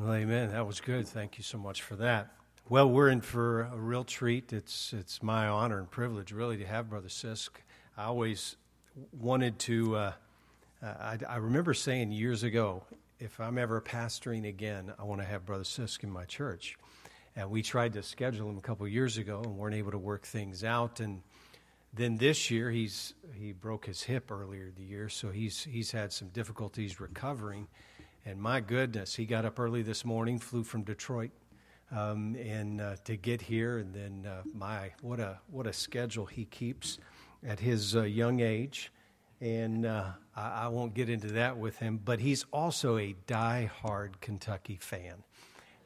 Well, amen. That was good. Thank you so much for that. Well, we're in for a real treat. It's it's my honor and privilege, really, to have Brother Sisk. I always wanted to. Uh, I, I, remember saying years ago, if I'm ever pastoring again, I want to have Brother Sisk in my church. And we tried to schedule him a couple years ago and weren't able to work things out. And then this year, he's he broke his hip earlier in the year, so he's he's had some difficulties recovering. And my goodness, he got up early this morning, flew from Detroit, um, and uh, to get here, and then uh, my what a what a schedule he keeps at his uh, young age. And uh, I, I, won't get into that with him, but he's also a die-hard Kentucky fan,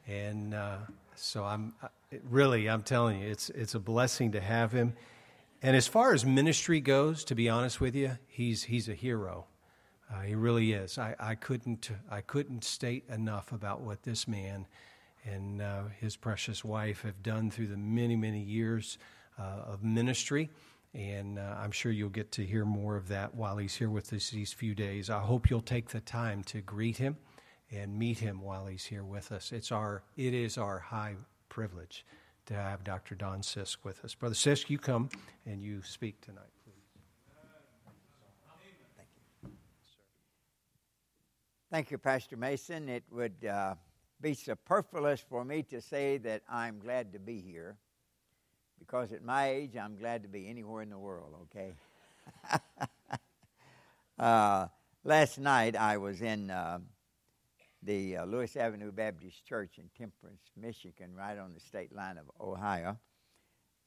and uh, so I'm uh, really I'm telling you, it's it's a blessing to have him. And as far as ministry goes, to be honest with you, he's, he's a hero. Uh, he really is. I, I, couldn't, I couldn't state enough about what this man and uh, his precious wife have done through the many, many years uh, of ministry. And uh, I'm sure you'll get to hear more of that while he's here with us these few days. I hope you'll take the time to greet him and meet him while he's here with us. It's our, it is our high privilege to have Dr. Don Sisk with us. Brother Sisk, you come and you speak tonight, please. Thank you. Thank you, Pastor Mason. It would uh, be superfluous for me to say that I'm glad to be here because at my age, I'm glad to be anywhere in the world, okay? uh, last night, I was in. Uh, the uh, Lewis Avenue Baptist Church in Temperance, Michigan, right on the state line of Ohio.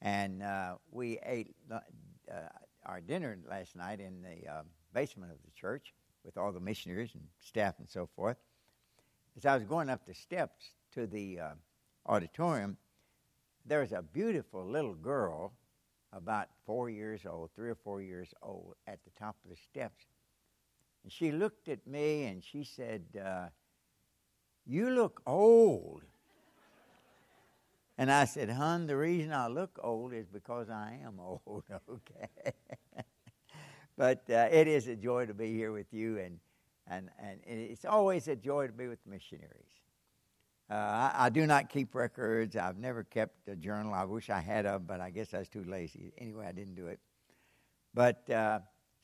And uh, we ate uh, our dinner last night in the basement of the church with all the missionaries and staff and so forth. As I was going up the steps to the uh, auditorium, there was a beautiful little girl, about four years old, three or four years old, at the top of the steps. And she looked at me and she said, uh, you look old. And I said, Hun, the reason I look old is because I am old, okay? But uh, it is a joy to be here with you, and, and, and it's always a joy to be with missionaries. Uh, I, I, do not keep records. I've never kept a journal. I wish I had of, but I guess I was too lazy. Anyway, I didn't do it. But uh,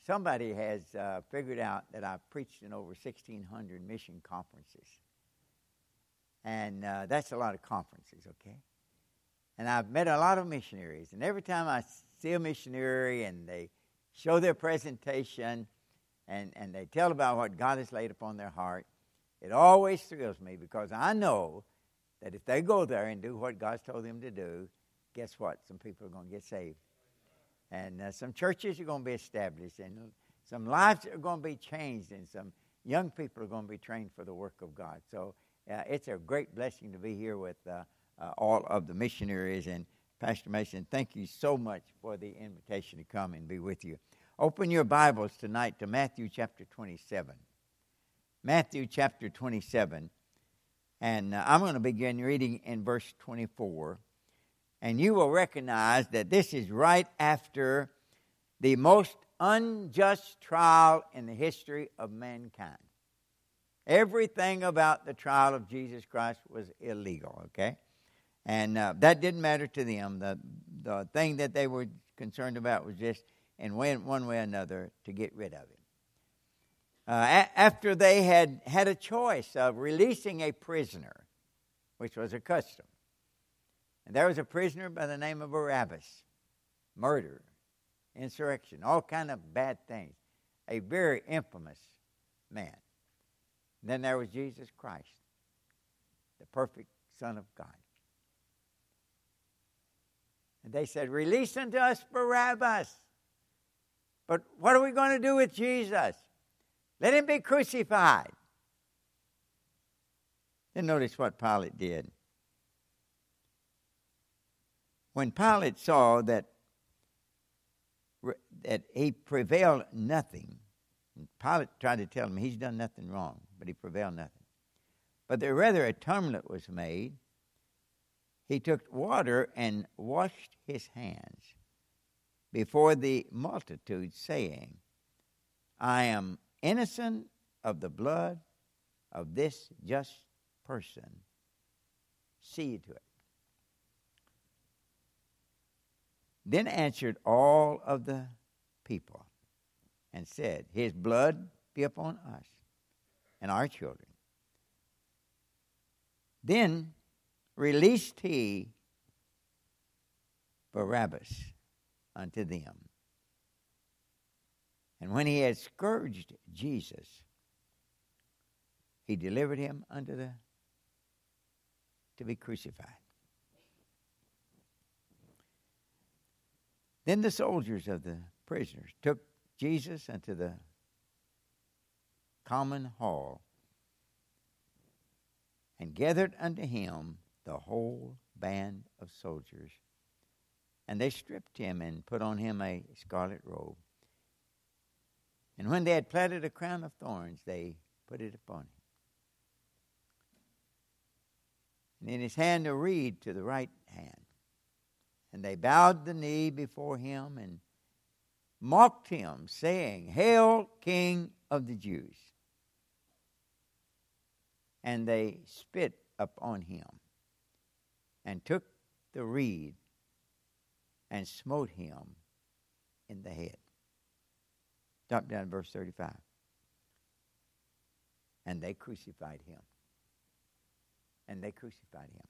somebody has uh, figured out that I've preached in over 1,600 mission conferences. And uh, that's a lot of conferences, okay? And I've met a lot of missionaries. And every time I see a missionary and they show their presentation and, and they tell about what God has laid upon their heart, it always thrills me because I know that if they go there and do what God's told them to do, guess what? Some people are going to get saved. And uh, some churches are going to be established, and some lives are going to be changed, and some young people are going to be trained for the work of God. So uh, it's a great blessing to be here with uh, uh, all of the missionaries. And Pastor Mason, thank you so much for the invitation to come and be with you. Open your Bibles tonight to Matthew chapter 27. Matthew chapter 27. And uh, I'm going to begin reading in verse 24. And you will recognize that this is right after the most unjust trial in the history of mankind. Everything about the trial of Jesus Christ was illegal, okay? And uh, that didn't matter to them. The, the thing that they were concerned about was just, way, one way or another, to get rid of him. Uh, a- after they had had a choice of releasing a prisoner, which was a custom, and there was a prisoner by the name of Barabbas, murder, insurrection, all kind of bad things, a very infamous man. Then there was Jesus Christ, the perfect Son of God. And they said, Release unto us Barabbas. But what are we going to do with Jesus? Let him be crucified. Then notice what Pilate did. When Pilate saw that, that he prevailed nothing, Pilate tried to tell him he's done nothing wrong but he prevailed nothing. But there rather atonement was made. He took water and washed his hands before the multitude, saying, I am innocent of the blood of this just person see to it. Then answered all of the people and said, His blood be upon us and our children. Then released he Barabbas unto them. And when he had scourged Jesus, he delivered him unto the to be crucified. Then the soldiers of the prisoners took Jesus unto the common hall and gathered unto him the whole band of soldiers. And they stripped him and put on him a scarlet robe. And when they had platted a crown of thorns, they put it upon him. And in his hand a reed to the right hand. And they bowed the knee before him and mocked him, saying, Hail, King of the Jews! And they spit upon him and took the reed and smote him in the head. Drop down to verse 35. And they crucified him. And they crucified him.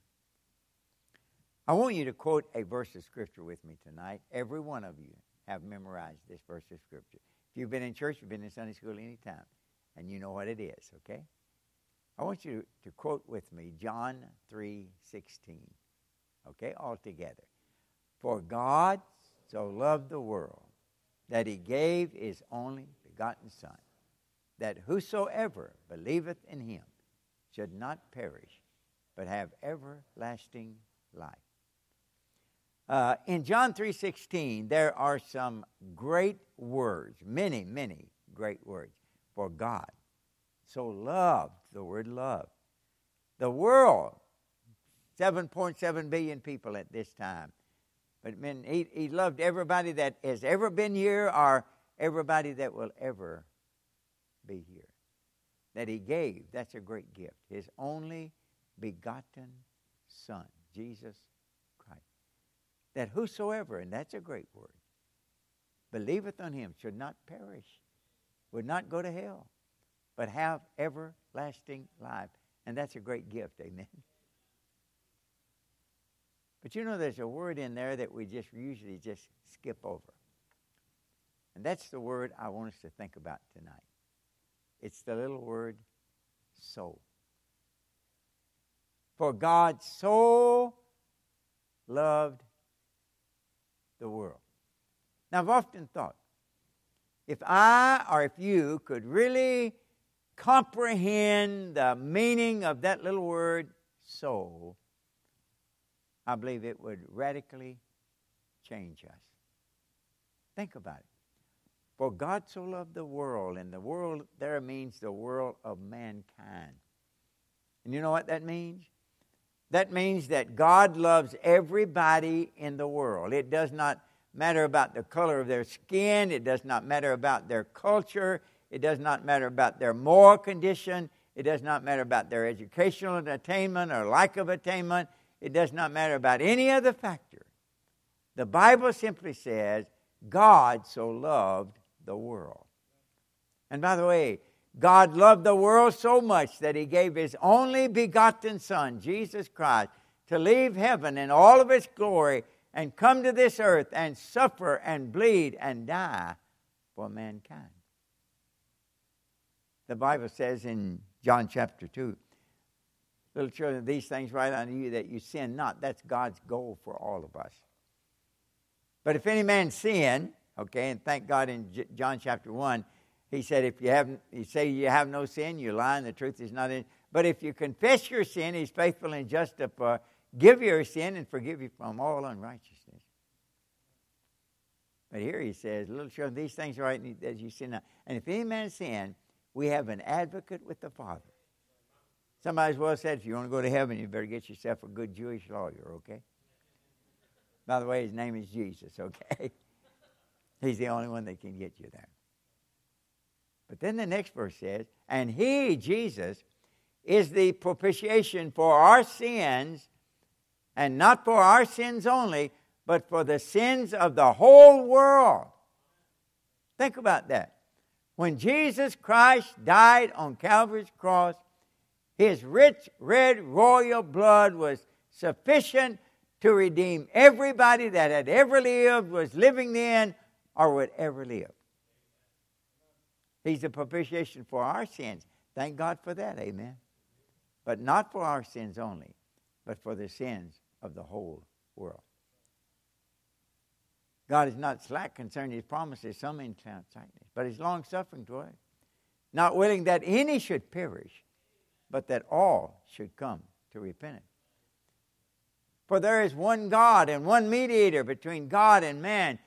I want you to quote a verse of Scripture with me tonight. Every one of you have memorized this verse of Scripture. If you've been in church, you've been in Sunday school any time, and you know what it is, okay? I want you to quote with me John 3 16. Okay, all together. For God so loved the world that he gave his only begotten Son, that whosoever believeth in him should not perish, but have everlasting life. Uh, in John 3:16, there are some great words, many, many great words. For God so loved, the word love, the world, 7.7 billion people at this time, but man, he, he loved everybody that has ever been here or everybody that will ever be here. That he gave, that's a great gift. His only begotten Son, Jesus Christ. That whosoever, and that's a great word, believeth on him should not perish, would not go to hell, but have everlasting life. And that's a great gift, amen. But you know, there's a word in there that we just usually just skip over. And that's the word I want us to think about tonight. It's the little word so. For God so loved the world. Now, I've often thought if I or if you could really comprehend the meaning of that little word so, I believe it would radically change us. Think about it. For God so loved the world, and the world there means the world of mankind. And you know what that means? That means that God loves everybody in the world. It does not matter about the color of their skin, it does not matter about their culture, it does not matter about their moral condition, it does not matter about their educational attainment or lack of attainment. It does not matter about any other factor. The Bible simply says, God so loved the world. And by the way, God loved the world so much that he gave his only begotten Son, Jesus Christ, to leave heaven in all of its glory and come to this earth and suffer and bleed and die for mankind. The Bible says in John chapter 2 Little children, these things write unto you that you sin not. That's God's goal for all of us. But if any man sin, okay, and thank God in J- John chapter 1, he said, if you have, you say you have no sin, you lie, and the truth is not in. But if you confess your sin, he's faithful and just to uh, forgive your sin and forgive you from all unrighteousness. But here he says, little children, these things are write as you sin not. And if any man sin, we have an advocate with the Father. Somebody's well said, if you want to go to heaven, you better get yourself a good Jewish lawyer, okay? By the way, his name is Jesus, okay? He's the only one that can get you there. But then the next verse says, And he, Jesus, is the propitiation for our sins, and not for our sins only, but for the sins of the whole world. Think about that. When Jesus Christ died on Calvary's cross, his rich red royal blood was sufficient to redeem everybody that had ever lived, was living then, or would ever live. He's a propitiation for our sins. Thank God for that, amen. But not for our sins only, but for the sins of the whole world. God is not slack concerning his promises, some in tightness, but he's long suffering toward it, not willing that any should perish, but that all should come to repentance. For there is one God and one mediator between God and man,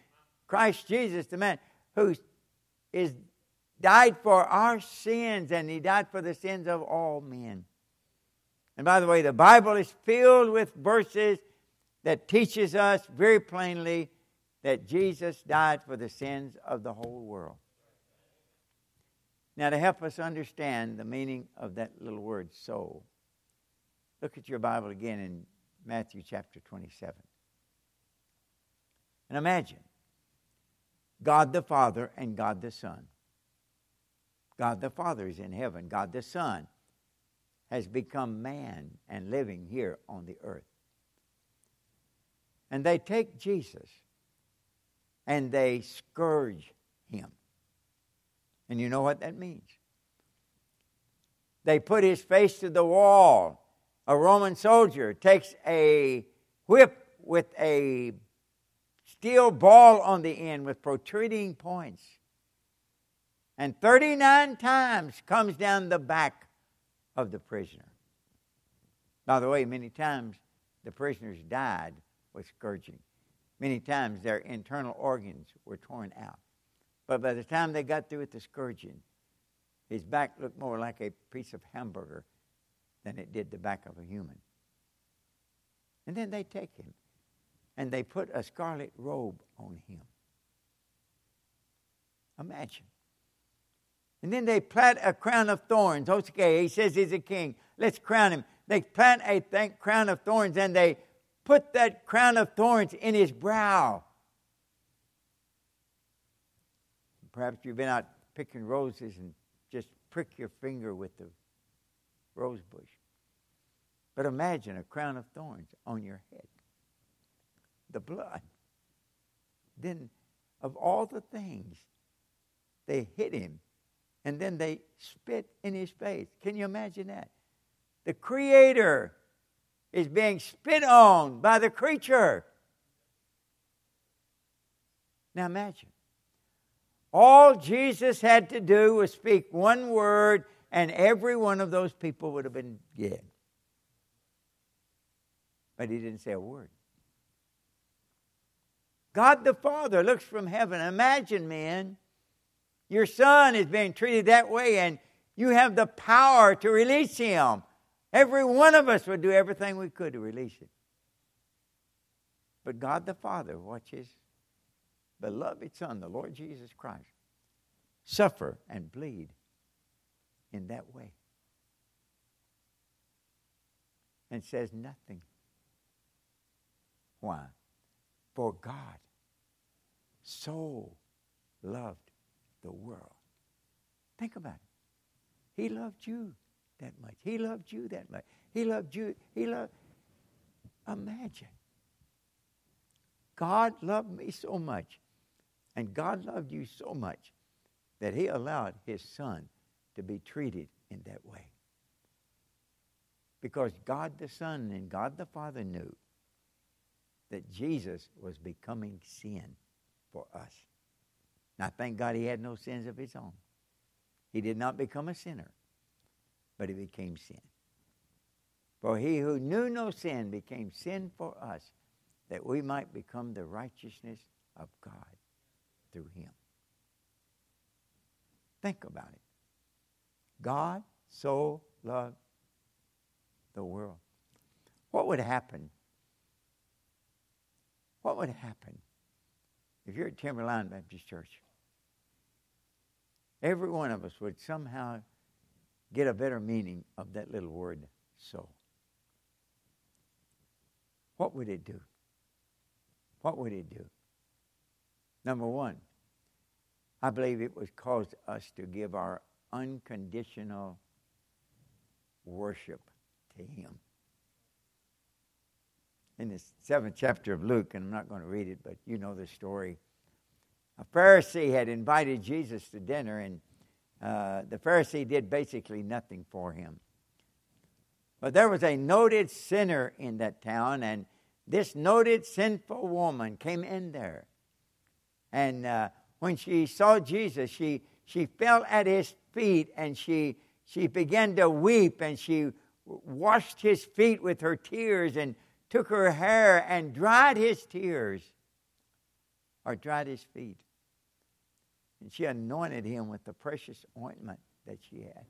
Christ Jesus, the man who is died for our sins, and he died for the sins of all men. And by the way, the Bible is filled with verses that teaches us very plainly that Jesus died for the sins of the whole world. Now, to help us understand the meaning of that little word soul, look at your Bible again in Matthew chapter 27. And imagine God the Father and God the Son. God the Father is in heaven, God the Son has become man and living here on the earth. And they take Jesus and they scourge him. And you know what that means? They put his face to the wall. A Roman soldier takes a whip with a steel ball on the end with protruding points. And 39 times comes down the back of the prisoner. By the way, many times the prisoners died with scourging. Many times their internal organs were torn out. But by the time they got through with the scourging, his back looked more like a piece of hamburger than it did the back of a human. And then they take him and they put a scarlet robe on him. Imagine. And then they plant a crown of thorns. Okay, he says he's a king. Let's crown him. They plant a th- crown of thorns and they put that crown of thorns in his brow. Perhaps you've been out picking roses and just prick your finger with the rose bush. But imagine a crown of thorns on your head. The blood. Then, of all the things, they hit him and then they spit in his face. Can you imagine that? The Creator is being spit on by the creature. Now imagine. All Jesus had to do was speak one word, and every one of those people would have been dead. But he didn't say a word. God the Father looks from heaven. Imagine, man, your son is being treated that way, and you have the power to release him. Every one of us would do everything we could to release him. But God the Father, watch his beloved Son, the Lord Jesus Christ, suffer and bleed in that way. And says nothing. Why? For God so loved the world. Think about it. He loved you that much. He loved you that much. He loved you. He loved. Imagine. God loved me so much, and God loved you so much that He allowed His Son to be treated in that way. Because God the Son and God the Father knew that Jesus was becoming sin for us. Now, thank God he had no sins of his own. He did not become a sinner but he became sin. For he who knew no sin became sin for us, that we might become the righteousness of God through him. Think about it. God so loved the world. What would happen? What would happen if you're at Timberline Baptist Church? Every one of us would somehow get a better meaning of that little word, so. What would it do? What would it do? Number one, I believe it would cause us to give our unconditional worship to Him. In the seventh chapter of Luke, and I'm not going to read it, but you know the story. A Pharisee had invited Jesus to dinner, and uh, the Pharisee did basically nothing for him. But there was a noted sinner in that town, and this noted sinful woman came in there. And uh, when she saw Jesus, she, she fell at his feet and she, she began to weep and she washed his feet with her tears and took her hair and dried his tears or dried his feet. And she anointed him with the precious ointment that she had.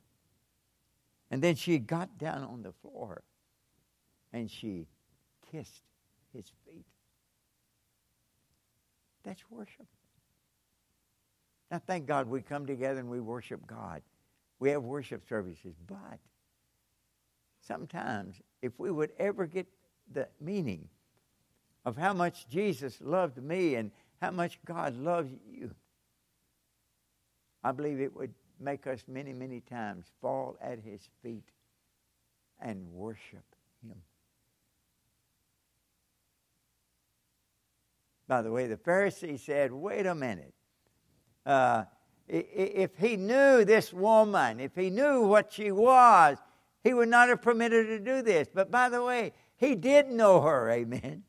And then she got down on the floor and she kissed his feet. That's worship. Now, thank God we come together and we worship God. We have worship services, but sometimes if we would ever get the meaning of how much Jesus loved me and how much God loves you, I believe it would make us many, many times fall at his feet and worship him. By the way, the Pharisee said, wait a minute. Uh, if he knew this woman, if he knew what she was, he would not have permitted her to do this. But by the way, he did know her, amen.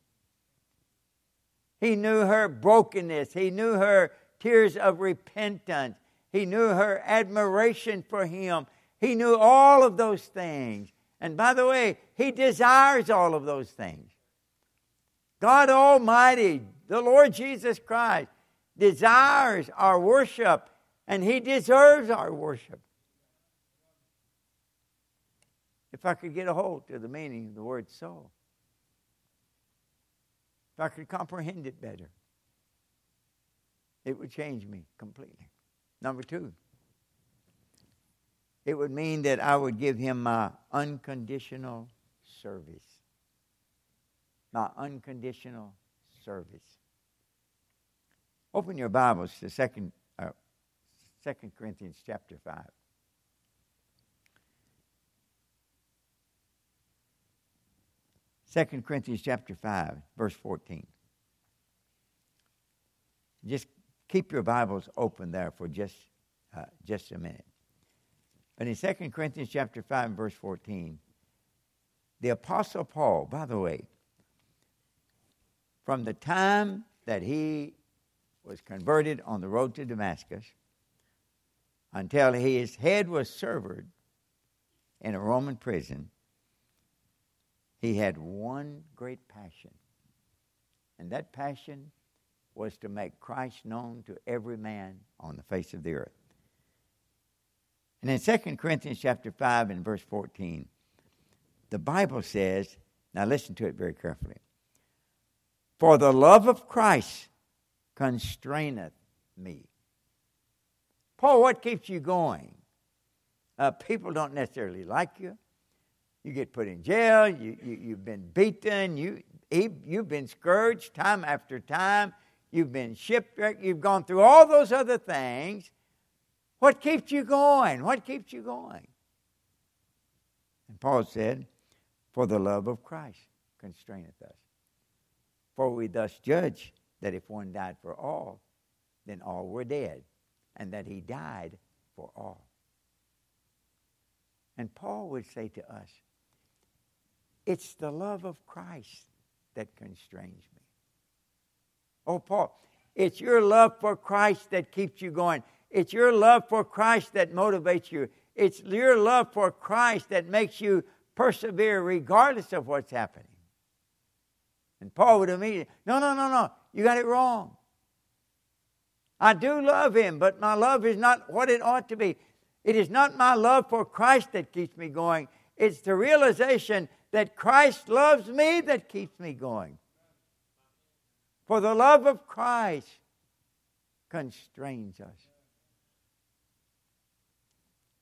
He knew her brokenness, he knew her tears of repentance, he knew her admiration for him, he knew all of those things. And by the way, he desires all of those things. God Almighty, the Lord Jesus Christ, desires our worship, and He deserves our worship. If I could get a hold to the meaning of the word soul, if I could comprehend it better, it would change me completely. Number two, it would mean that I would give him my unconditional service. My unconditional service. Open your Bibles to Second, uh, Second Corinthians chapter five. Second Corinthians chapter five, verse fourteen. Just keep your Bibles open there for just uh, just a minute. But in Second Corinthians chapter five, verse fourteen, the Apostle Paul, by the way, from the time that he was converted on the road to Damascus until his head was severed in a Roman prison, he had one great passion. And that passion was to make Christ known to every man on the face of the earth. And in 2 Corinthians chapter 5 and verse 14, the Bible says, now listen to it very carefully. For the love of Christ constraineth me. Paul, what keeps you going? Uh, people don't necessarily like you. You get put in jail. You, you, have been beaten. You, you've been scourged time after time. You've been shipwrecked. You've gone through all those other things. What keeps you going? What keeps you going? And Paul said, For the love of Christ constraineth us. For we thus judge that if one died for all, then all were dead, and that he died for all. And Paul would say to us, It's the love of Christ that constrains me. Oh, Paul, it's your love for Christ that keeps you going. It's your love for Christ that motivates you. It's your love for Christ that makes you persevere regardless of what's happening. And Paul would immediately, no, no, no, no. You got it wrong. I do love him, but my love is not what it ought to be. It is not my love for Christ that keeps me going. It's the realization that Christ loves me that keeps me going. For the love of Christ constrains us.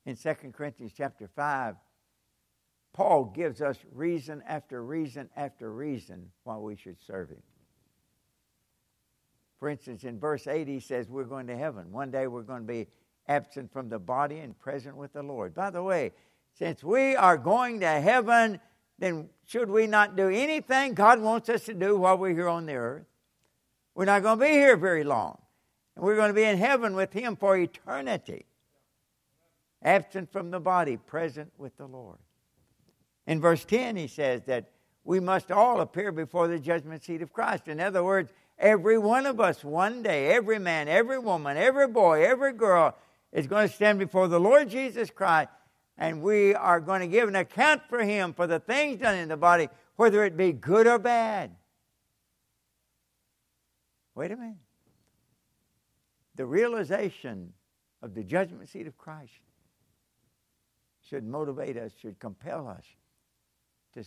in 2 Corinthians chapter 5, Paul gives us reason after reason after reason why we should serve him. For instance, in verse 8, he says, We're going to heaven. One day we're going to be absent from the body and present with the Lord. By the way, since we are going to heaven, then should we not do anything God wants us to do while we're here on the earth? We're not going to be here very long. And we're going to be in heaven with Him for eternity. Absent from the body, present with the Lord. In verse 10, he says that we must all appear before the judgment seat of Christ. In other words, every one of us one day, every man, every woman, every boy, every girl is going to stand before the Lord Jesus Christ and we are going to give an account for him for the things done in the body, whether it be good or bad. Wait a minute. The realization of the judgment seat of Christ should motivate us, should compel us to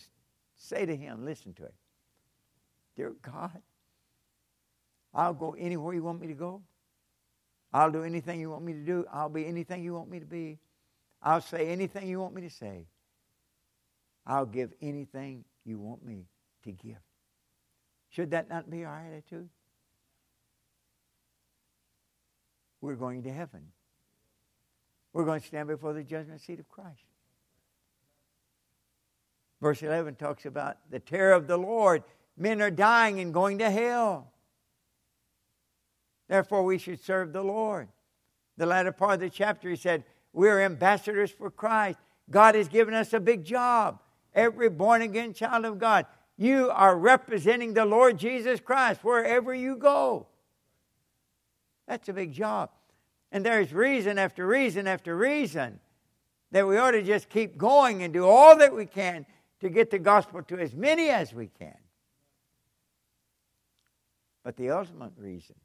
say to him, listen to it. Dear God, I'll go anywhere you want me to go. I'll do anything you want me to do. I'll be anything you want me to be. I'll say anything you want me to say. I'll give anything you want me to give. Should that not be our attitude? We're going to heaven. We're going to stand before the judgment seat of Christ. Verse 11 talks about the terror of the Lord. Men are dying and going to hell. Therefore, we should serve the Lord. The latter part of the chapter, he said, we're ambassadors for Christ. God has given us a big job. Every born again child of God, you are representing the Lord Jesus Christ wherever you go. That's a big job. And there's reason after reason after reason that we ought to just keep going and do all that we can to get the gospel to as many as we can. But the ultimate reason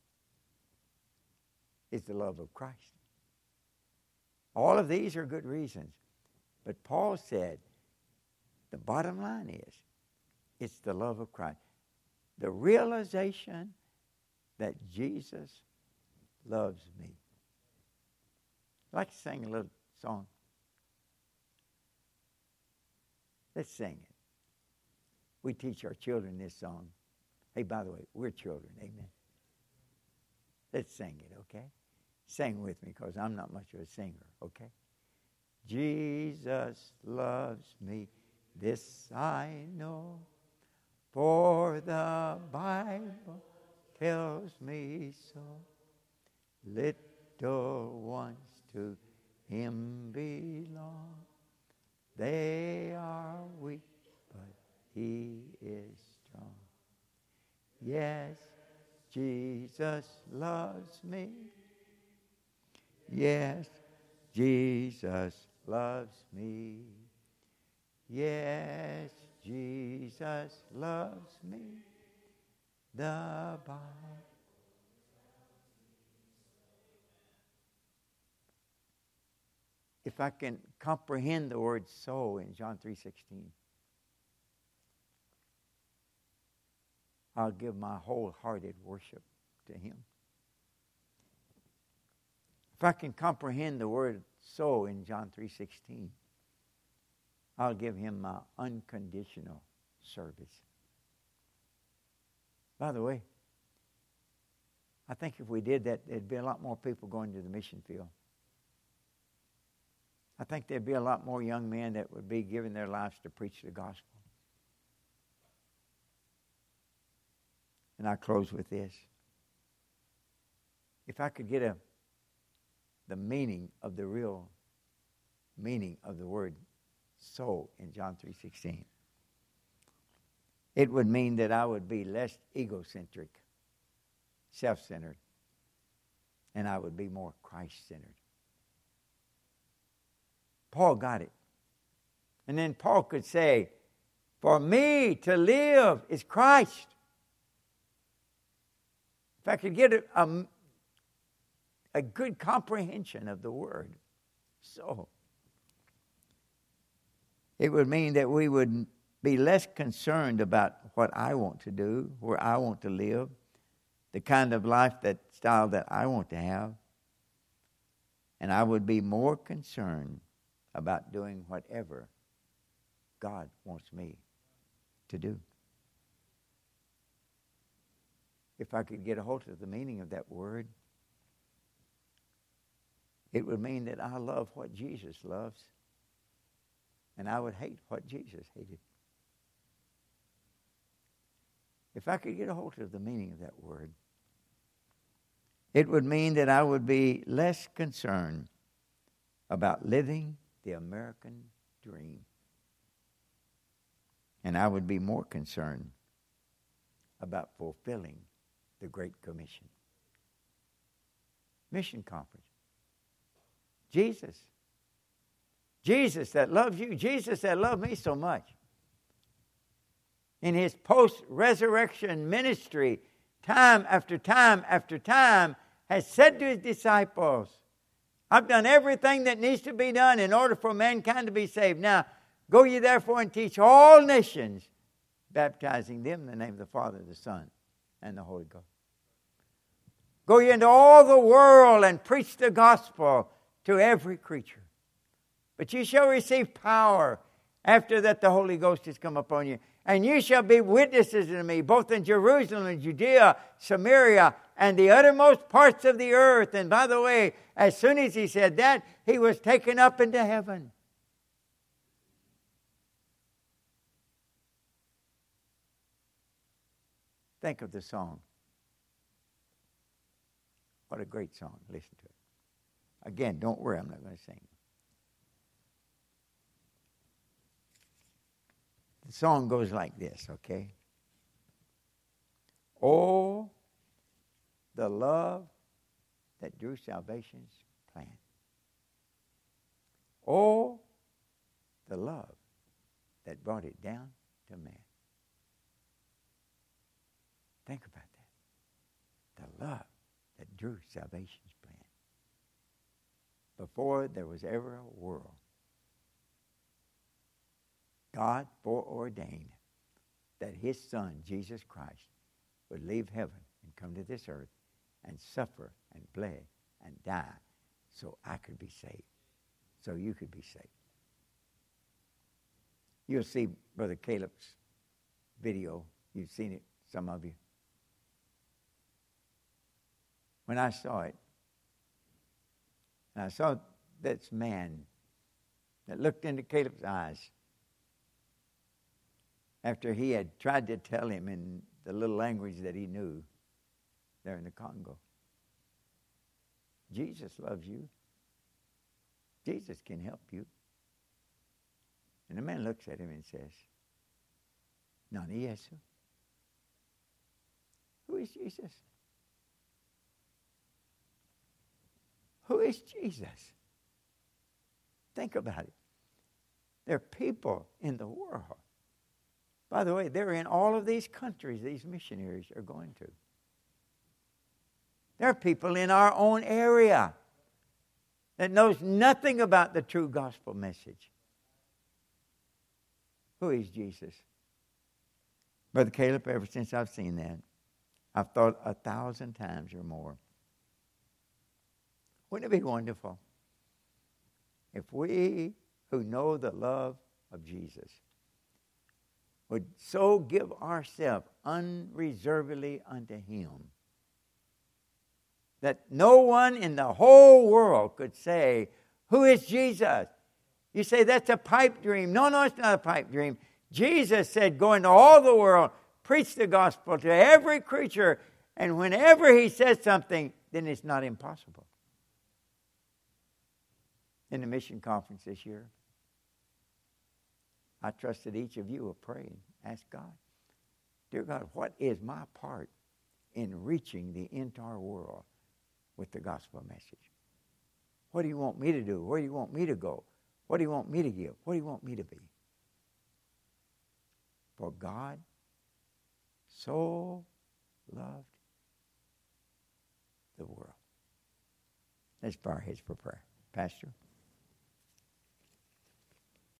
is the love of Christ. All of these are good reasons. But Paul said the bottom line is it's the love of Christ. The realization that Jesus loves me. I'd like to sing a little song. Let's sing it. We teach our children this song. Hey, by the way, we're children. Amen. Let's sing it, okay? Sing with me because I'm not much of a singer, okay? Jesus loves me, this I know, for the Bible tells me so. Little ones to him belong. They are weak, but he is strong. Yes, Jesus loves me. Yes, Jesus loves me. Yes, Jesus loves me. The Bible. If I can comprehend the word soul in John 3:16, I'll give my wholehearted worship to him. If I can comprehend the word soul in John 3:16, I'll give him my unconditional service. By the way, I think if we did that, there'd be a lot more people going to the mission field. I think there'd be a lot more young men that would be giving their lives to preach the gospel. And I close with this. If I could get a the meaning of the real meaning of the word soul in John 3:16. It would mean that I would be less egocentric, self-centered, and I would be more Christ-centered. Paul got it. And then Paul could say, For me to live is Christ. If I could get a, a, a good comprehension of the word. So, it would mean that we would be less concerned about what I want to do, where I want to live, the kind of life that style that I want to have. And I would be more concerned about doing whatever God wants me to do. If I could get a hold of the meaning of that word, it would mean that I love what Jesus loves, and I would hate what Jesus hated. If I could get a hold of the meaning of that word, it would mean that I would be less concerned about living the American dream. And I would be more concerned about fulfilling the Great Commission. Mission Conference. Jesus. Jesus that loves you. Jesus that loved me so much. In his post resurrection ministry, time after time after time, has said to his disciples, I've done everything that needs to be done in order for mankind to be saved. Now, go ye therefore and teach all nations, baptizing them in the name of the Father, the Son, and the Holy Ghost. Go ye into all the world and preach the gospel to every creature. But ye shall receive power after that the Holy Ghost has come upon you. And you shall be witnesses to me, both in Jerusalem and Judea, Samaria, and the uttermost parts of the earth. And by the way, as soon as he said that, he was taken up into heaven. Think of the song. What a great song. Listen to it. Again, don't worry, I'm not going to sing. The song goes like this, okay? Oh, the love that drew salvation's plan. Oh, the love that brought it down to man. Think about that. The love that drew salvation's. Before there was ever a world, God foreordained that his son, Jesus Christ, would leave heaven and come to this earth and suffer and bleed and die so I could be saved, so you could be saved. You'll see Brother Caleb's video. You've seen it, some of you. When I saw it, and I saw this man that looked into Caleb's eyes after he had tried to tell him in the little language that he knew there in the Congo. Jesus loves you. Jesus can help you. And the man looks at him and says, Nani Yesu. Who is Jesus? Who is Jesus? Think about it. There are people in the world by the way, they're in all of these countries these missionaries are going to. There are people in our own area that knows nothing about the true gospel message. Who is Jesus? Brother Caleb, ever since I've seen that, I've thought a thousand times or more. Wouldn't it be wonderful if we who know the love of Jesus would so give ourselves unreservedly unto Him that no one in the whole world could say, Who is Jesus? You say that's a pipe dream. No, no, it's not a pipe dream. Jesus said, Go into all the world, preach the gospel to every creature, and whenever He says something, then it's not impossible. In the mission conference this year, I trust that each of you will pray and ask God, Dear God, what is my part in reaching the entire world with the gospel message? What do you want me to do? Where do you want me to go? What do you want me to give? What do you want me to be? For God so loved the world. Let's bow our heads for prayer. Pastor.